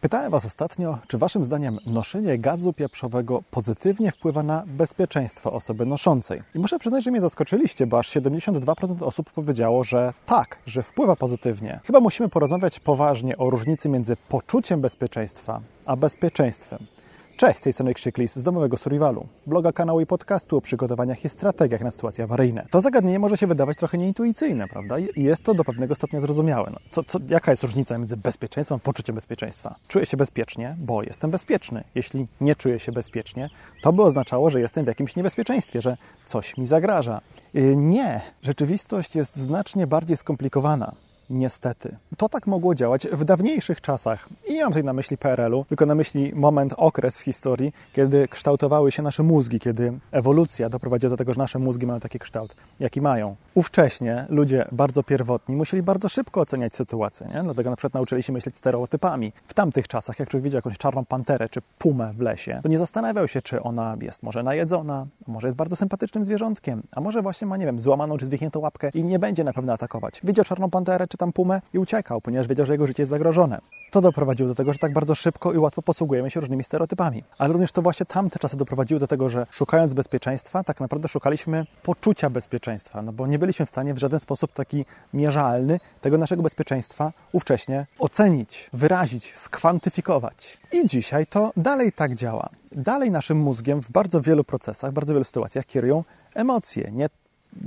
Pytałem Was ostatnio, czy Waszym zdaniem noszenie gazu pieprzowego pozytywnie wpływa na bezpieczeństwo osoby noszącej. I muszę przyznać, że mnie zaskoczyliście, bo aż 72% osób powiedziało, że tak, że wpływa pozytywnie. Chyba musimy porozmawiać poważnie o różnicy między poczuciem bezpieczeństwa a bezpieczeństwem. Cześć, z tej strony Krzyklis z domowego Survivalu, bloga, kanału i podcastu o przygotowaniach i strategiach na sytuacje awaryjne. To zagadnienie może się wydawać trochę nieintuicyjne, prawda? I jest to do pewnego stopnia zrozumiałe. No, co, co, jaka jest różnica między bezpieczeństwem a poczuciem bezpieczeństwa? Czuję się bezpiecznie, bo jestem bezpieczny. Jeśli nie czuję się bezpiecznie, to by oznaczało, że jestem w jakimś niebezpieczeństwie, że coś mi zagraża. Yy, nie, rzeczywistość jest znacznie bardziej skomplikowana. Niestety. To tak mogło działać w dawniejszych czasach. I nie mam tutaj na myśli PRL-u, tylko na myśli moment, okres w historii, kiedy kształtowały się nasze mózgi, kiedy ewolucja doprowadziła do tego, że nasze mózgi mają taki kształt, jaki mają. Ówcześnie ludzie bardzo pierwotni musieli bardzo szybko oceniać sytuację, nie? dlatego na przykład nauczyli się myśleć stereotypami. W tamtych czasach, jak człowiek widział jakąś czarną panterę czy pumę w lesie, to nie zastanawiał się, czy ona jest może najedzona, może jest bardzo sympatycznym zwierzątkiem, a może właśnie ma, nie wiem, złamaną czy zwichniętą łapkę i nie będzie na pewno atakować. Widział czarną panterę czy tam pumę i uciekał, ponieważ wiedział, że jego życie jest zagrożone. To doprowadziło do tego, że tak bardzo szybko i łatwo posługujemy się różnymi stereotypami. Ale również to właśnie tamte czasy doprowadziły do tego, że szukając bezpieczeństwa, tak naprawdę szukaliśmy poczucia bezpieczeństwa, no bo nie byliśmy w stanie w żaden sposób taki mierzalny tego naszego bezpieczeństwa ówcześnie ocenić, wyrazić, skwantyfikować. I dzisiaj to dalej tak działa. Dalej naszym mózgiem w bardzo wielu procesach, bardzo wielu sytuacjach kierują emocje, nie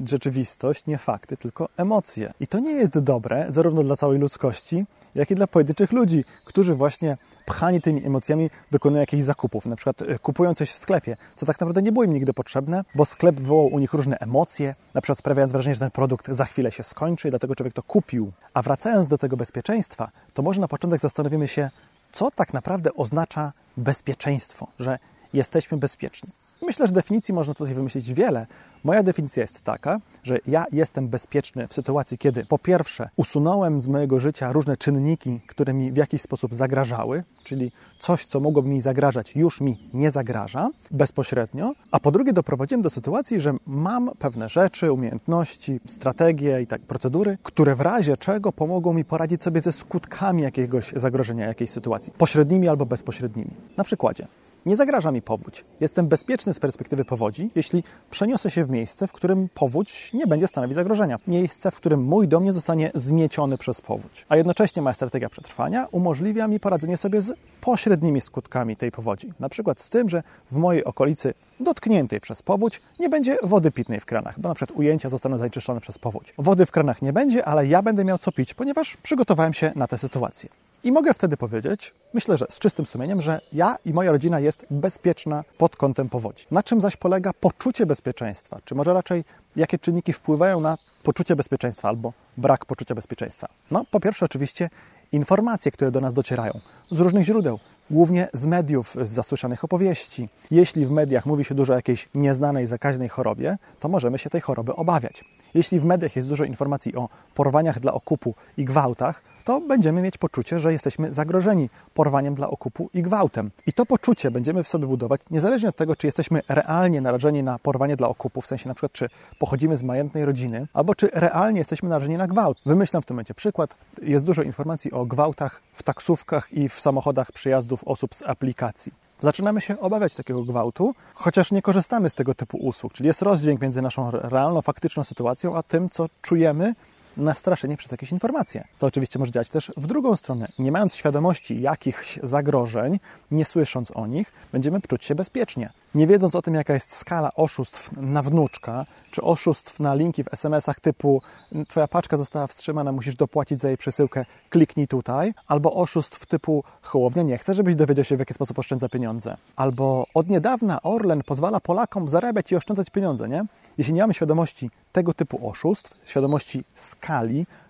rzeczywistość, nie fakty, tylko emocje. I to nie jest dobre zarówno dla całej ludzkości, jak i dla pojedynczych ludzi, którzy właśnie pchani tymi emocjami dokonują jakichś zakupów. Na przykład e, kupują coś w sklepie, co tak naprawdę nie było im nigdy potrzebne, bo sklep wywołał u nich różne emocje, na przykład sprawiając wrażenie, że ten produkt za chwilę się skończy dlatego człowiek to kupił. A wracając do tego bezpieczeństwa, to może na początek zastanowimy się, co tak naprawdę oznacza bezpieczeństwo, że jesteśmy bezpieczni. Myślę, że definicji można tutaj wymyślić wiele. Moja definicja jest taka, że ja jestem bezpieczny w sytuacji, kiedy po pierwsze usunąłem z mojego życia różne czynniki, które mi w jakiś sposób zagrażały, czyli coś, co mogłoby mi zagrażać, już mi nie zagraża bezpośrednio, a po drugie doprowadziłem do sytuacji, że mam pewne rzeczy, umiejętności, strategie i tak procedury, które w razie czego pomogą mi poradzić sobie ze skutkami jakiegoś zagrożenia, jakiejś sytuacji, pośrednimi albo bezpośrednimi. Na przykładzie, nie zagraża mi powódź. Jestem bezpieczny z perspektywy powodzi, jeśli przeniosę się w miejsce, w którym powódź nie będzie stanowić zagrożenia. Miejsce, w którym mój dom nie zostanie zmieciony przez powódź. A jednocześnie moja strategia przetrwania umożliwia mi poradzenie sobie z pośrednimi skutkami tej powodzi. Na przykład z tym, że w mojej okolicy dotkniętej przez powódź nie będzie wody pitnej w kranach, bo na przykład ujęcia zostaną zanieczyszczone przez powódź. Wody w kranach nie będzie, ale ja będę miał co pić, ponieważ przygotowałem się na tę sytuację. I mogę wtedy powiedzieć, myślę, że z czystym sumieniem, że ja i moja rodzina jest bezpieczna pod kątem powodzi. Na czym zaś polega poczucie bezpieczeństwa? Czy może raczej jakie czynniki wpływają na poczucie bezpieczeństwa albo brak poczucia bezpieczeństwa? No, po pierwsze, oczywiście informacje, które do nas docierają z różnych źródeł, głównie z mediów, z zasłyszanych opowieści. Jeśli w mediach mówi się dużo o jakiejś nieznanej, zakaźnej chorobie, to możemy się tej choroby obawiać. Jeśli w mediach jest dużo informacji o porwaniach dla okupu i gwałtach, to będziemy mieć poczucie, że jesteśmy zagrożeni porwaniem dla okupu i gwałtem. I to poczucie będziemy w sobie budować niezależnie od tego, czy jesteśmy realnie narażeni na porwanie dla okupu, w sensie na przykład, czy pochodzimy z majętnej rodziny, albo czy realnie jesteśmy narażeni na gwałt. Wymyślam w tym momencie przykład. Jest dużo informacji o gwałtach w taksówkach i w samochodach przyjazdów osób z aplikacji zaczynamy się obawiać takiego gwałtu, chociaż nie korzystamy z tego typu usług. Czyli jest rozdźwięk między naszą realną, faktyczną sytuacją, a tym, co czujemy nastraszenie przez jakieś informacje. To oczywiście może działać też w drugą stronę. Nie mając świadomości jakichś zagrożeń, nie słysząc o nich, będziemy czuć się bezpiecznie. Nie wiedząc o tym, jaka jest skala oszustw na wnuczka, czy oszustw na linki w SMS-ach typu Twoja paczka została wstrzymana, musisz dopłacić za jej przesyłkę, kliknij tutaj, albo oszustw typu Hołownia nie chce, żebyś dowiedział się, w jaki sposób oszczędza pieniądze. Albo od niedawna Orlen pozwala Polakom zarabiać i oszczędzać pieniądze, nie? Jeśli nie mamy świadomości tego typu oszustw, świadomości skali,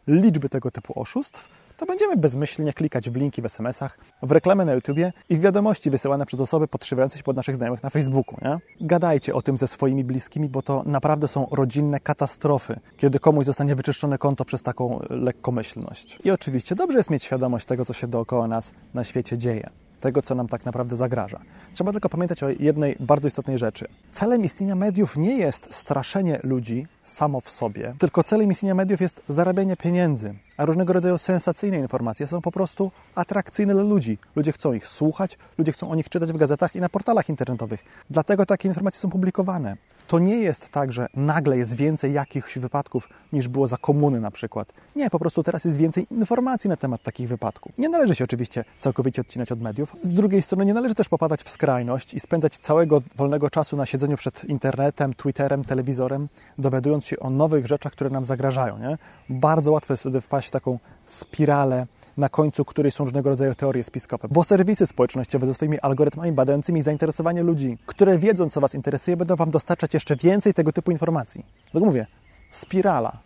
liczby tego typu oszustw, to będziemy bezmyślnie klikać w linki w SMS-ach, w reklamę na YouTubie i w wiadomości wysyłane przez osoby podszywające się pod naszych znajomych na Facebooku. Nie? Gadajcie o tym ze swoimi bliskimi, bo to naprawdę są rodzinne katastrofy, kiedy komuś zostanie wyczyszczone konto przez taką lekkomyślność. I oczywiście dobrze jest mieć świadomość tego, co się dookoła nas na świecie dzieje. Tego, co nam tak naprawdę zagraża. Trzeba tylko pamiętać o jednej bardzo istotnej rzeczy. Celem istnienia mediów nie jest straszenie ludzi samo w sobie, tylko celem istnienia mediów jest zarabianie pieniędzy, a różnego rodzaju sensacyjne informacje są po prostu atrakcyjne dla ludzi. Ludzie chcą ich słuchać, ludzie chcą o nich czytać w gazetach i na portalach internetowych. Dlatego takie informacje są publikowane. To nie jest tak, że nagle jest więcej jakichś wypadków niż było za komuny na przykład. Nie, po prostu teraz jest więcej informacji na temat takich wypadków. Nie należy się oczywiście całkowicie odcinać od mediów. Z drugiej strony nie należy też popadać w skrajność i spędzać całego wolnego czasu na siedzeniu przed internetem, Twitterem, telewizorem, dowiadując się o nowych rzeczach, które nam zagrażają. Nie? Bardzo łatwo jest wtedy wpaść w taką spiralę na końcu której są różnego rodzaju teorie spiskowe. Bo serwisy społecznościowe ze swoimi algorytmami badającymi zainteresowanie ludzi, które wiedzą, co Was interesuje, będą Wam dostarczać jeszcze więcej tego typu informacji. Dlatego mówię, spirala.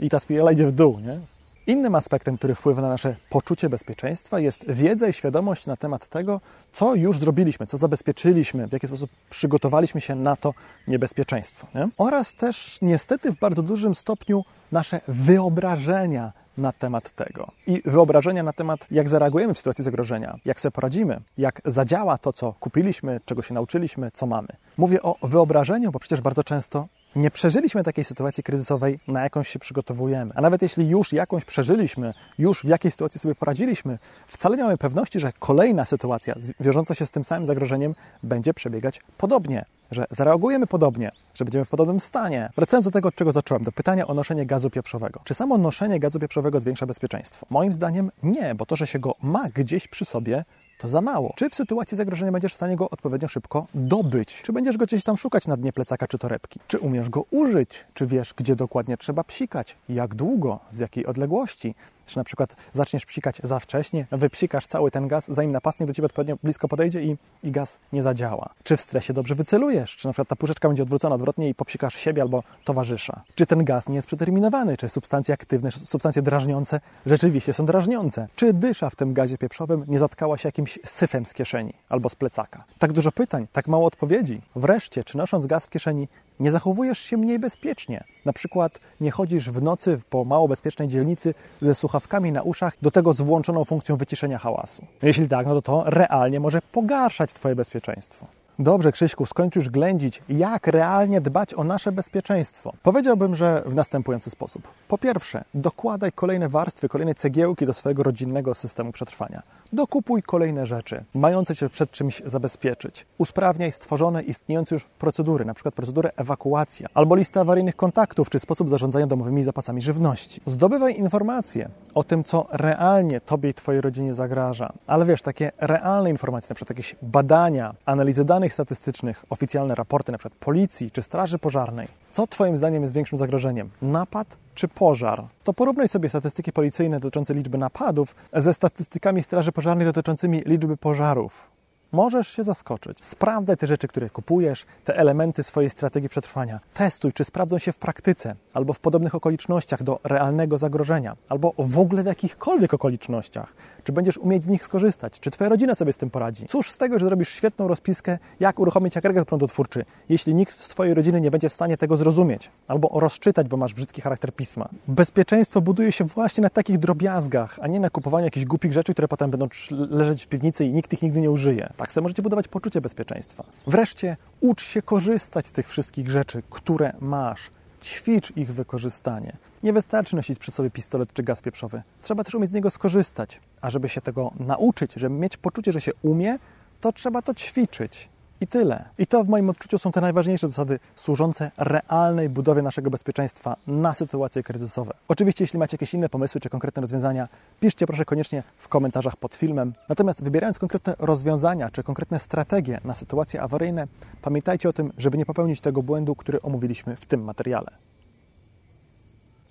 I ta spirala idzie w dół, nie? Innym aspektem, który wpływa na nasze poczucie bezpieczeństwa, jest wiedza i świadomość na temat tego, co już zrobiliśmy, co zabezpieczyliśmy, w jaki sposób przygotowaliśmy się na to niebezpieczeństwo. Nie? Oraz też niestety w bardzo dużym stopniu nasze wyobrażenia na temat tego i wyobrażenia na temat, jak zareagujemy w sytuacji zagrożenia, jak sobie poradzimy, jak zadziała to, co kupiliśmy, czego się nauczyliśmy, co mamy. Mówię o wyobrażeniu, bo przecież bardzo często nie przeżyliśmy takiej sytuacji kryzysowej, na jakąś się przygotowujemy. A nawet jeśli już jakąś przeżyliśmy, już w jakiej sytuacji sobie poradziliśmy, wcale nie mamy pewności, że kolejna sytuacja wiążąca się z tym samym zagrożeniem będzie przebiegać podobnie, że zareagujemy podobnie, że będziemy w podobnym stanie. Wracając do tego, od czego zacząłem, do pytania o noszenie gazu pieprzowego. Czy samo noszenie gazu pieprzowego zwiększa bezpieczeństwo? Moim zdaniem nie, bo to, że się go ma gdzieś przy sobie, to za mało. Czy w sytuacji zagrożenia będziesz w stanie go odpowiednio szybko dobyć? Czy będziesz go gdzieś tam szukać na dnie plecaka czy torebki? Czy umiesz go użyć? Czy wiesz, gdzie dokładnie trzeba psikać? Jak długo? Z jakiej odległości? Czy na przykład zaczniesz psikać za wcześnie, wypsikasz cały ten gaz, zanim napastnik do Ciebie odpowiednio blisko podejdzie i, i gaz nie zadziała? Czy w stresie dobrze wycelujesz? Czy na przykład ta puszeczka będzie odwrócona odwrotnie i popsikasz siebie albo towarzysza? Czy ten gaz nie jest przeterminowany? Czy substancje aktywne, substancje drażniące rzeczywiście są drażniące? Czy dysza w tym gazie pieprzowym nie zatkała się jakimś syfem z kieszeni albo z plecaka? Tak dużo pytań, tak mało odpowiedzi. Wreszcie, czy nosząc gaz w kieszeni nie zachowujesz się mniej bezpiecznie. Na przykład nie chodzisz w nocy po mało bezpiecznej dzielnicy ze słuchawkami na uszach, do tego z włączoną funkcją wyciszenia hałasu. Jeśli tak, no to to realnie może pogarszać Twoje bezpieczeństwo. Dobrze, Krzyśku, skończ już ględzić, jak realnie dbać o nasze bezpieczeństwo. Powiedziałbym, że w następujący sposób. Po pierwsze, dokładaj kolejne warstwy, kolejne cegiełki do swojego rodzinnego systemu przetrwania. Dokupuj kolejne rzeczy, mające Cię przed czymś zabezpieczyć. Usprawniaj stworzone, istniejące już procedury, np. procedurę ewakuacji, albo listę awaryjnych kontaktów, czy sposób zarządzania domowymi zapasami żywności. Zdobywaj informacje o tym, co realnie Tobie i Twojej rodzinie zagraża. Ale wiesz, takie realne informacje, np. jakieś badania, analizy danych statystycznych, oficjalne raporty np. policji czy straży pożarnej. Co Twoim zdaniem jest większym zagrożeniem? Napad czy pożar? To porównaj sobie statystyki policyjne dotyczące liczby napadów ze statystykami Straży Pożarnej dotyczącymi liczby pożarów możesz się zaskoczyć. Sprawdzaj te rzeczy, które kupujesz, te elementy swojej strategii przetrwania. Testuj, czy sprawdzą się w praktyce, albo w podobnych okolicznościach do realnego zagrożenia, albo w ogóle w jakichkolwiek okolicznościach. Czy będziesz umieć z nich skorzystać? Czy Twoja rodzina sobie z tym poradzi? Cóż z tego, że zrobisz świetną rozpiskę, jak uruchomić agregat prądotwórczy, jeśli nikt z Twojej rodziny nie będzie w stanie tego zrozumieć albo rozczytać, bo masz brzydki charakter pisma. Bezpieczeństwo buduje się właśnie na takich drobiazgach, a nie na kupowaniu jakichś głupich rzeczy, które potem będą leżeć w piwnicy i nikt ich nigdy nie użyje. Tak sobie możecie budować poczucie bezpieczeństwa. Wreszcie ucz się korzystać z tych wszystkich rzeczy, które masz. Ćwicz ich wykorzystanie. Nie wystarczy nosić przy sobie pistolet czy gaz pieprzowy. Trzeba też umieć z niego skorzystać. A żeby się tego nauczyć, żeby mieć poczucie, że się umie, to trzeba to ćwiczyć. I tyle. I to w moim odczuciu są te najważniejsze zasady służące realnej budowie naszego bezpieczeństwa na sytuacje kryzysowe. Oczywiście, jeśli macie jakieś inne pomysły czy konkretne rozwiązania, piszcie proszę koniecznie w komentarzach pod filmem. Natomiast wybierając konkretne rozwiązania czy konkretne strategie na sytuacje awaryjne, pamiętajcie o tym, żeby nie popełnić tego błędu, który omówiliśmy w tym materiale.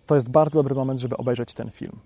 To jest bardzo dobry moment, żeby obejrzeć ten film.